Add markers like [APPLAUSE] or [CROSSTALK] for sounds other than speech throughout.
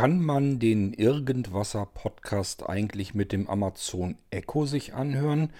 Kann man den Irgendwasser Podcast eigentlich mit dem Amazon Echo sich anhören?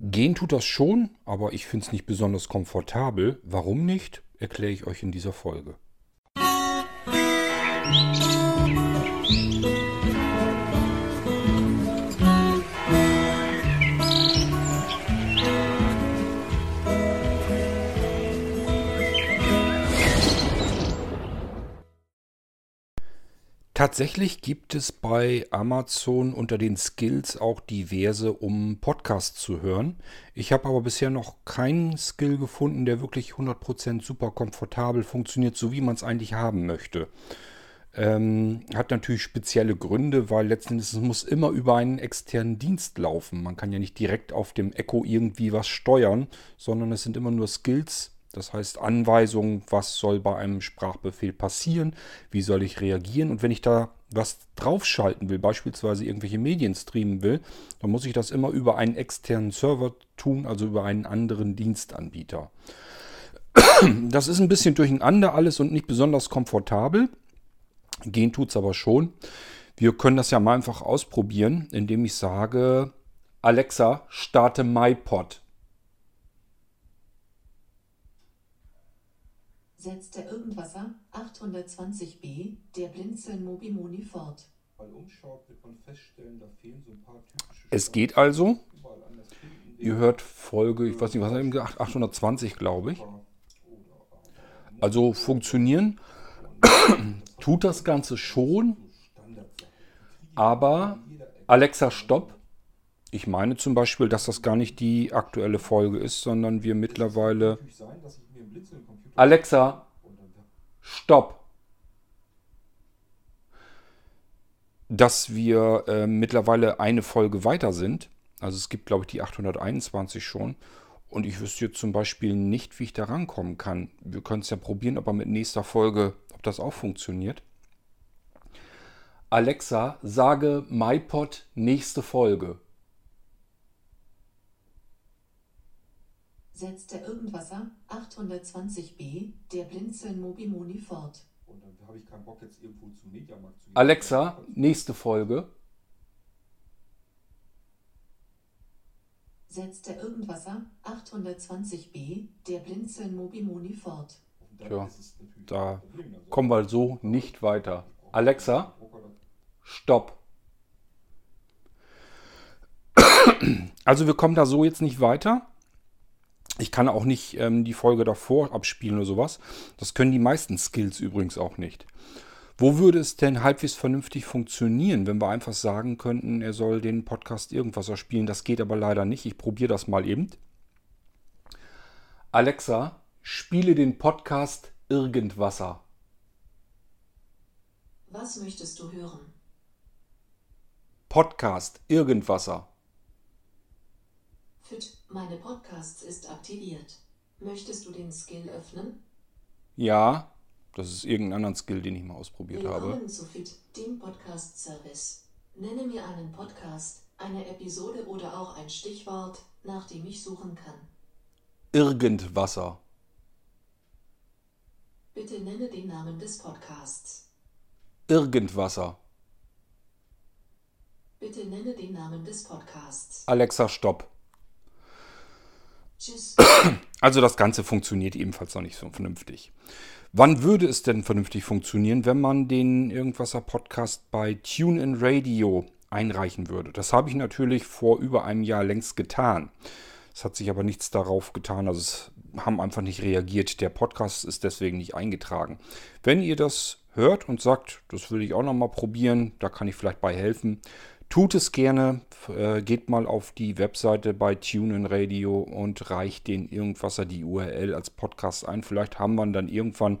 Gehen tut das schon, aber ich finde es nicht besonders komfortabel. Warum nicht, erkläre ich euch in dieser Folge. Tatsächlich gibt es bei Amazon unter den Skills auch diverse, um Podcasts zu hören. Ich habe aber bisher noch keinen Skill gefunden, der wirklich 100% super komfortabel funktioniert, so wie man es eigentlich haben möchte. Ähm, hat natürlich spezielle Gründe, weil letzten Endes muss immer über einen externen Dienst laufen. Man kann ja nicht direkt auf dem Echo irgendwie was steuern, sondern es sind immer nur Skills, das heißt Anweisungen, was soll bei einem Sprachbefehl passieren, wie soll ich reagieren und wenn ich da was draufschalten will, beispielsweise irgendwelche Medien streamen will, dann muss ich das immer über einen externen Server tun, also über einen anderen Dienstanbieter. [CLEARS THROAT] Das ist ein bisschen durcheinander alles und nicht besonders komfortabel. Gehen tut es aber schon. Wir können das ja mal einfach ausprobieren, indem ich sage, Alexa, starte MyPod. Setzt der Irgendwasser 820b der Blinzeln Mobimoni fort. Es geht also. Ihr hört Folge, ich weiß nicht, was haben wir gesagt, 820 glaube ich. Also funktionieren [COUGHS] tut das Ganze schon, aber Alexa, stopp. Ich meine zum Beispiel, dass das gar nicht die aktuelle Folge ist, sondern wir mittlerweile Alexa, stopp. Dass wir äh, mittlerweile eine Folge weiter sind. Also es gibt, glaube ich, die 821 schon. Und ich wüsste jetzt zum Beispiel nicht, wie ich da rankommen kann. Wir können es ja probieren, aber mit nächster Folge, ob das auch funktioniert. Alexa, sage MyPod nächste Folge. Setzt der Irgendwasser 820b der Blinzeln Mobimoni fort. Und dann habe ich keinen Bock jetzt irgendwo zum Mediamarkt zu gehen. Alexa, nächste Folge. Setzt der Irgendwasser 820b der Blinzeln Mobimoni fort. Tja, da kommen wir so nicht weiter. Alexa, stopp. Also wir kommen da so jetzt nicht weiter. Ich kann auch nicht ähm, die Folge davor abspielen oder sowas. Das können die meisten Skills übrigens auch nicht. Wo würde es denn halbwegs vernünftig funktionieren, wenn wir einfach sagen könnten, er soll den Podcast irgendwas erspielen? Das geht aber leider nicht. Ich probiere das mal eben. Alexa, spiele den Podcast Irgendwasser. Was möchtest du hören? Podcast Irgendwasser. Fit, meine Podcasts ist aktiviert. Möchtest du den Skill öffnen? Ja, das ist irgendein anderen Skill, den ich mal ausprobiert Willkommen habe. zu Fit, dem Podcast-Service. Nenne mir einen Podcast, eine Episode oder auch ein Stichwort, nach dem ich suchen kann. Irgendwasser. Bitte nenne den Namen des Podcasts. Irgendwasser. Bitte nenne den Namen des Podcasts. Alexa, stopp. Tschüss. [CLEARS THROAT] Also das Ganze funktioniert ebenfalls noch nicht so vernünftig. Wann würde es denn vernünftig funktionieren, wenn man den Irgendwasser Podcast bei TuneIn Radio einreichen würde? Das habe ich natürlich vor über einem Jahr längst getan. Es hat sich aber nichts darauf getan, also es haben einfach nicht reagiert. Der Podcast ist deswegen nicht eingetragen. Wenn ihr das hört und sagt, das will ich auch noch mal probieren, da kann ich vielleicht bei helfen, Tut es gerne, äh, geht mal auf die Webseite bei TuneIn Radio und reicht den irgendwas die URL als Podcast ein. Vielleicht haben wir dann irgendwann,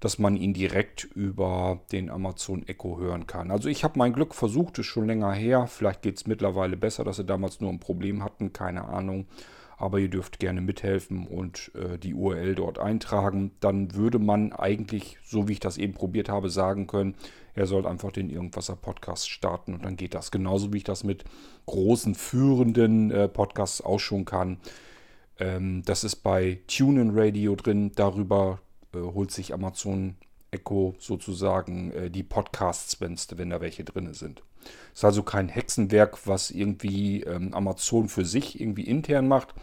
dass man ihn direkt über den Amazon Echo hören kann. Also ich habe mein Glück versucht, ist schon länger her. Vielleicht geht es mittlerweile besser, dass sie damals nur ein Problem hatten, keine Ahnung. Aber ihr dürft gerne mithelfen und äh, die URL dort eintragen. Dann würde man eigentlich, so wie ich das eben probiert habe, sagen können, er soll einfach den Irgendwasser Podcast starten und dann geht das. Genauso wie ich das mit großen führenden äh, Podcasts auch schon kann. Ähm, das ist bei TuneIn Radio drin. Darüber äh, holt sich Amazon Echo sozusagen äh, die Podcasts, wenn da welche drin sind. Ist also kein Hexenwerk, was irgendwie ähm, Amazon für sich irgendwie intern macht,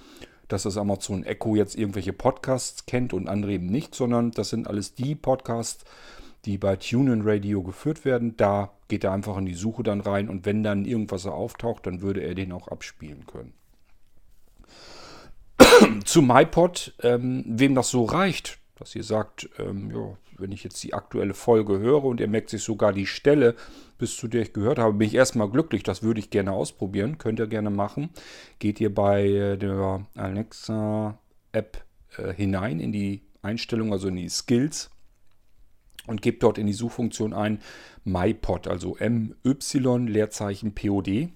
dass das Amazon Echo jetzt irgendwelche Podcasts kennt und andere eben nicht, sondern das sind alles die Podcasts, die bei TuneIn Radio geführt werden. Da geht er einfach in die Suche dann rein und wenn dann irgendwas auftaucht, dann würde er den auch abspielen können. [CLEARS THROAT] Zu MyPod, ähm, wem das so reicht, dass ihr sagt, ähm, ja, wenn ich jetzt die aktuelle Folge höre und ihr merkt sich sogar die Stelle, bis zu der ich gehört habe, bin ich erstmal glücklich. Das würde ich gerne ausprobieren. Könnt ihr gerne machen. Geht ihr bei der Alexa-App äh, hinein in die Einstellung, also in die Skills und gebt dort in die Suchfunktion ein MyPod, also M-Y Leerzeichen POD.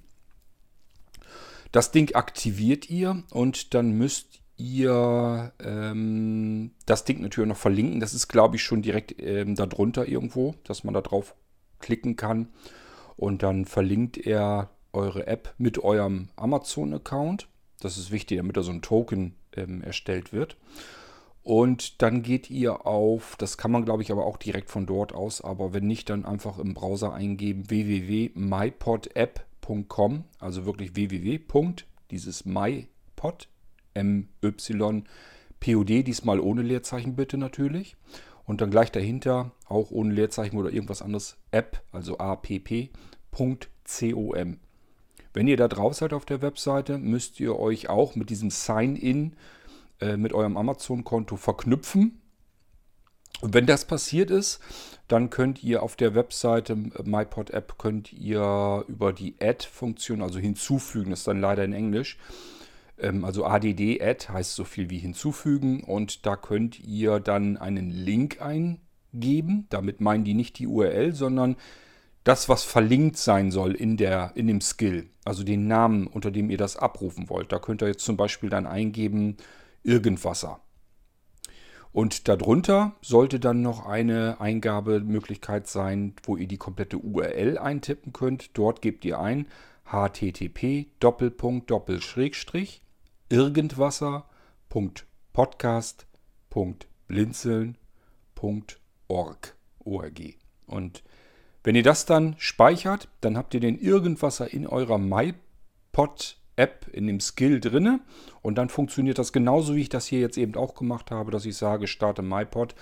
Das Ding aktiviert ihr und dann müsst ihr ähm, das Ding natürlich noch verlinken. Das ist, glaube ich, schon direkt ähm, darunter irgendwo, dass man da drauf klicken kann. Und dann verlinkt er eure App mit eurem Amazon-Account. Das ist wichtig, damit da so ein Token ähm, erstellt wird. Und dann geht ihr auf, das kann man glaube ich aber auch direkt von dort aus, aber wenn nicht, dann einfach im Browser eingeben www.mypodapp.com, also wirklich www. dieses mypod MY diesmal ohne Leerzeichen bitte natürlich. Und dann gleich dahinter, auch ohne Leerzeichen oder irgendwas anderes, app, also app.com. Wenn ihr da drauf seid auf der Webseite, müsst ihr euch auch mit diesem Sign-In äh, mit eurem Amazon-Konto verknüpfen. Und wenn das passiert ist, dann könnt ihr auf der Webseite äh, MyPod App könnt ihr über die Add-Funktion, also hinzufügen, das ist dann leider in Englisch, also add-add heißt so viel wie hinzufügen und da könnt ihr dann einen Link eingeben. Damit meinen die nicht die URL, sondern das, was verlinkt sein soll in, der, in dem Skill. Also den Namen, unter dem ihr das abrufen wollt. Da könnt ihr jetzt zum Beispiel dann eingeben Irgendwasser. Und darunter sollte dann noch eine Eingabemöglichkeit sein, wo ihr die komplette URL eintippen könnt. Dort gebt ihr ein http irgendwasser.podcast.blinzeln.org. Und wenn ihr das dann speichert, dann habt ihr den Irgendwasser in eurer MyPod-App in dem Skill drinne. Und dann funktioniert das genauso, wie ich das hier jetzt eben auch gemacht habe, dass ich sage, starte MyPod.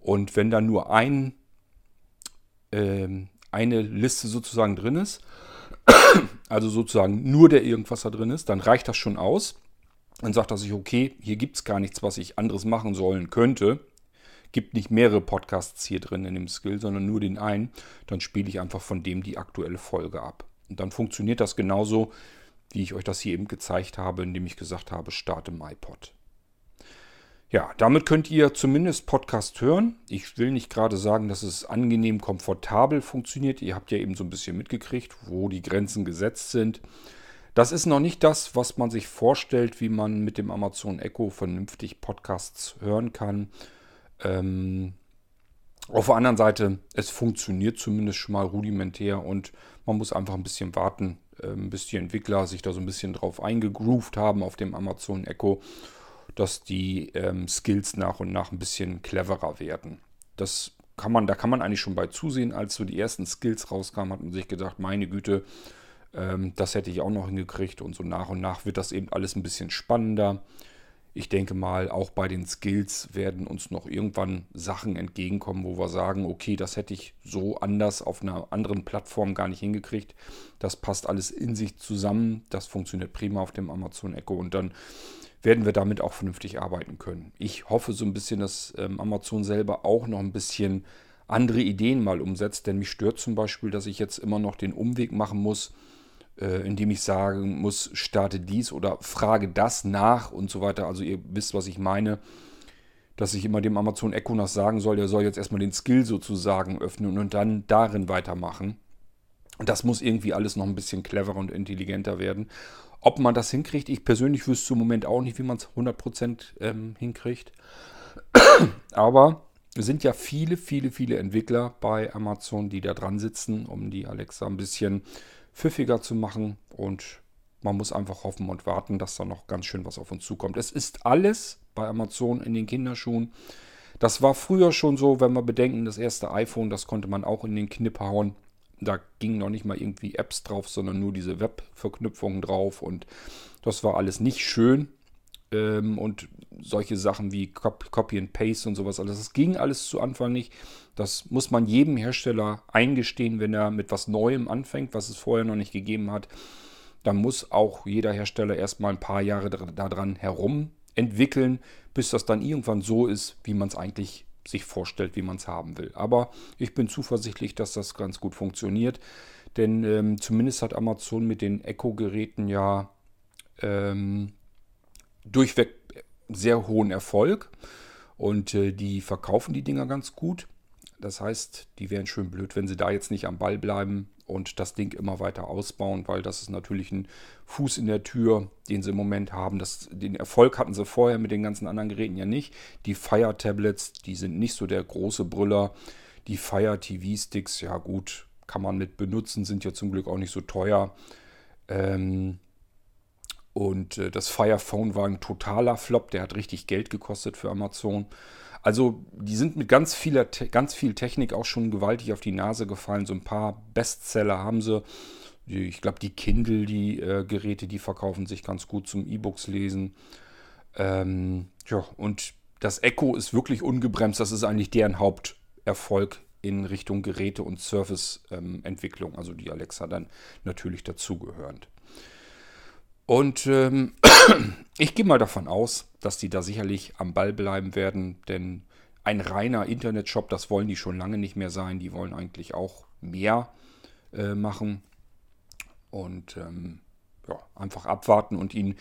Und wenn dann nur ein, äh, eine Liste sozusagen drin ist, [COUGHS] also sozusagen nur der Irgendwasser drin ist, dann reicht das schon aus. Dann sagt er sich, okay, hier gibt es gar nichts, was ich anderes machen sollen könnte. Gibt nicht mehrere Podcasts hier drin in dem Skill, sondern nur den einen. Dann spiele ich einfach von dem die aktuelle Folge ab. Und dann funktioniert das genauso, wie ich euch das hier eben gezeigt habe, indem ich gesagt habe, starte MyPod. Ja, damit könnt ihr zumindest Podcast hören. Ich will nicht gerade sagen, dass es angenehm komfortabel funktioniert. Ihr habt ja eben so ein bisschen mitgekriegt, wo die Grenzen gesetzt sind. Das ist noch nicht das, was man sich vorstellt, wie man mit dem Amazon Echo vernünftig Podcasts hören kann. Ähm, auf der anderen Seite, es funktioniert zumindest schon mal rudimentär und man muss einfach ein bisschen warten, ähm, bis die Entwickler sich da so ein bisschen drauf eingegroovt haben auf dem Amazon Echo dass die ähm, Skills nach und nach ein bisschen cleverer werden. Das kann man, da kann man eigentlich schon bei zusehen. Als so die ersten Skills rauskamen, hat man sich gedacht, meine Güte, ähm, das hätte ich auch noch hingekriegt. Und so nach und nach wird das eben alles ein bisschen spannender. Ich denke mal, auch bei den Skills werden uns noch irgendwann Sachen entgegenkommen, wo wir sagen, okay, das hätte ich so anders auf einer anderen Plattform gar nicht hingekriegt. Das passt alles in sich zusammen. Das funktioniert prima auf dem Amazon Echo. Und dann werden wir damit auch vernünftig arbeiten können. Ich hoffe so ein bisschen, dass ähm, Amazon selber auch noch ein bisschen andere Ideen mal umsetzt, denn mich stört zum Beispiel, dass ich jetzt immer noch den Umweg machen muss, äh, indem ich sagen muss, starte dies oder frage das nach und so weiter. Also ihr wisst, was ich meine, dass ich immer dem Amazon Echo nach sagen soll, er soll jetzt erstmal den Skill sozusagen öffnen und dann darin weitermachen. Und das muss irgendwie alles noch ein bisschen cleverer und intelligenter werden. Ob man das hinkriegt, ich persönlich wüsste im Moment auch nicht, wie man es 100% ähm, hinkriegt. [CLEARS THROAT] Aber es sind ja viele, viele, viele Entwickler bei Amazon, die da dran sitzen, um die Alexa ein bisschen pfiffiger zu machen. Und man muss einfach hoffen und warten, dass da noch ganz schön was auf uns zukommt. Es ist alles bei Amazon in den Kinderschuhen. Das war früher schon so, wenn wir bedenken, das erste iPhone, das konnte man auch in den Knipp hauen. Da gingen noch nicht mal irgendwie Apps drauf, sondern nur diese Web-Verknüpfungen drauf und das war alles nicht schön. Ähm, und solche Sachen wie Copy and Paste und sowas alles, das ging alles zu Anfang nicht. Das muss man jedem Hersteller eingestehen, wenn er mit was Neuem anfängt, was es vorher noch nicht gegeben hat. Dann muss auch jeder Hersteller erstmal ein paar Jahre daran herum entwickeln, bis das dann irgendwann so ist, wie man es eigentlich sich vorstellt, wie man es haben will. Aber ich bin zuversichtlich, dass das ganz gut funktioniert. Denn ähm, zumindest hat Amazon mit den Echo-Geräten ja ähm, durchweg sehr hohen Erfolg. Und äh, die verkaufen die Dinger ganz gut. Das heißt, die wären schön blöd, wenn sie da jetzt nicht am Ball bleiben und das Ding immer weiter ausbauen, weil das ist natürlich ein Fuß in der Tür, den sie im Moment haben. Das, den Erfolg hatten sie vorher mit den ganzen anderen Geräten ja nicht. Die Fire Tablets, die sind nicht so der große Brüller. Die Fire TV Sticks, ja gut, kann man mit benutzen, sind ja zum Glück auch nicht so teuer. Ähm, und äh, das Fire Phone war ein totaler Flop, der hat richtig Geld gekostet für Amazon. Also die sind mit ganz, vieler, ganz viel Technik auch schon gewaltig auf die Nase gefallen. So ein paar Bestseller haben sie. Ich glaube, die Kindle, die äh, Geräte, die verkaufen sich ganz gut zum E-Books lesen. Ähm, ja, und das Echo ist wirklich ungebremst. Das ist eigentlich deren Haupterfolg in Richtung Geräte- und Serviceentwicklung. Ähm, also die Alexa dann natürlich dazugehörend. Und ähm, [CLEARS THROAT] ich gehe mal davon aus, dass die da sicherlich am Ball bleiben werden, denn ein reiner Internetshop, das wollen die schon lange nicht mehr sein. Die wollen eigentlich auch mehr äh, machen. Und ähm, ja, einfach abwarten und ihn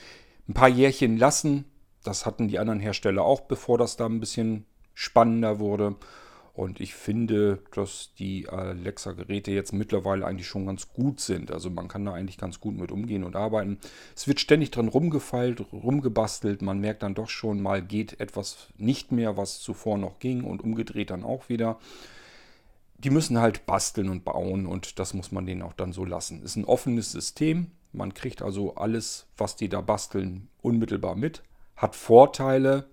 ein paar Jährchen lassen. Das hatten die anderen Hersteller auch, bevor das da ein bisschen spannender wurde. Und ich finde, dass die Alexa-Geräte jetzt mittlerweile eigentlich schon ganz gut sind. Also man kann da eigentlich ganz gut mit umgehen und arbeiten. Es wird ständig dran rumgefeilt, rumgebastelt. Man merkt dann doch schon, mal geht etwas nicht mehr, was zuvor noch ging und umgedreht dann auch wieder. Die müssen halt basteln und bauen und das muss man denen auch dann so lassen. Ist ein offenes System. Man kriegt also alles, was die da basteln, unmittelbar mit. Hat Vorteile.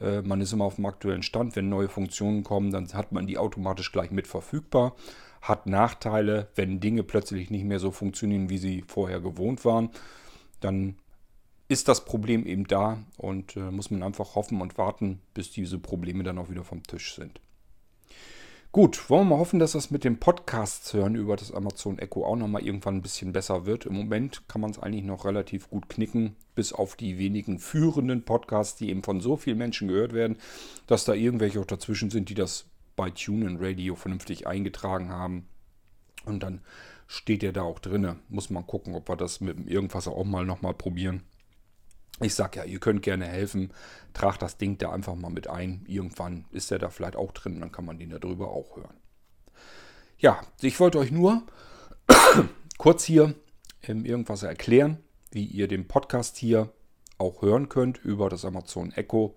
Äh, man ist immer auf dem aktuellen Stand. Wenn neue Funktionen kommen, dann hat man die automatisch gleich mit verfügbar. Hat Nachteile, wenn Dinge plötzlich nicht mehr so funktionieren, wie sie vorher gewohnt waren. Dann ist das Problem eben da und äh, muss man einfach hoffen und warten, bis diese Probleme dann auch wieder vom Tisch sind. Gut, wollen wir mal hoffen, dass das mit dem Podcast hören über das Amazon Echo auch nochmal irgendwann ein bisschen besser wird. Im Moment kann man es eigentlich noch relativ gut knicken, bis auf die wenigen führenden Podcasts, die eben von so vielen Menschen gehört werden, dass da irgendwelche auch dazwischen sind, die das bei TuneIn Radio vernünftig eingetragen haben. Und dann steht er da auch drinne. Muss man gucken, ob wir das mit irgendwas auch mal nochmal probieren. Ich sag ja, ihr könnt gerne helfen. Tragt das Ding da einfach mal mit ein. Irgendwann ist er da vielleicht auch drin, dann kann man den darüber auch hören. Ja, ich wollte euch nur [COUGHS] kurz hier irgendwas erklären, wie ihr den Podcast hier auch hören könnt über das Amazon Echo.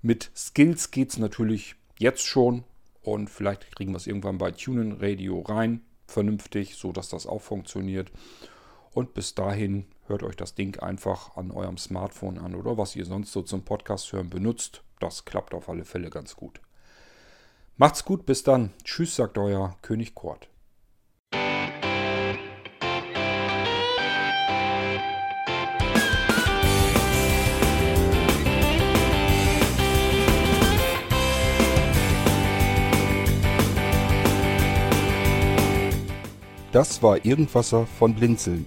Mit Skills geht es natürlich jetzt schon und vielleicht kriegen wir es irgendwann bei TuneIn Radio rein, vernünftig, so dass das auch funktioniert. Und bis dahin hört euch das Ding einfach an eurem Smartphone an oder was ihr sonst so zum Podcast hören benutzt. Das klappt auf alle Fälle ganz gut. Macht's gut, bis dann. Tschüss, sagt euer König Kurt. Das war Irgendwasser von Blinzeln.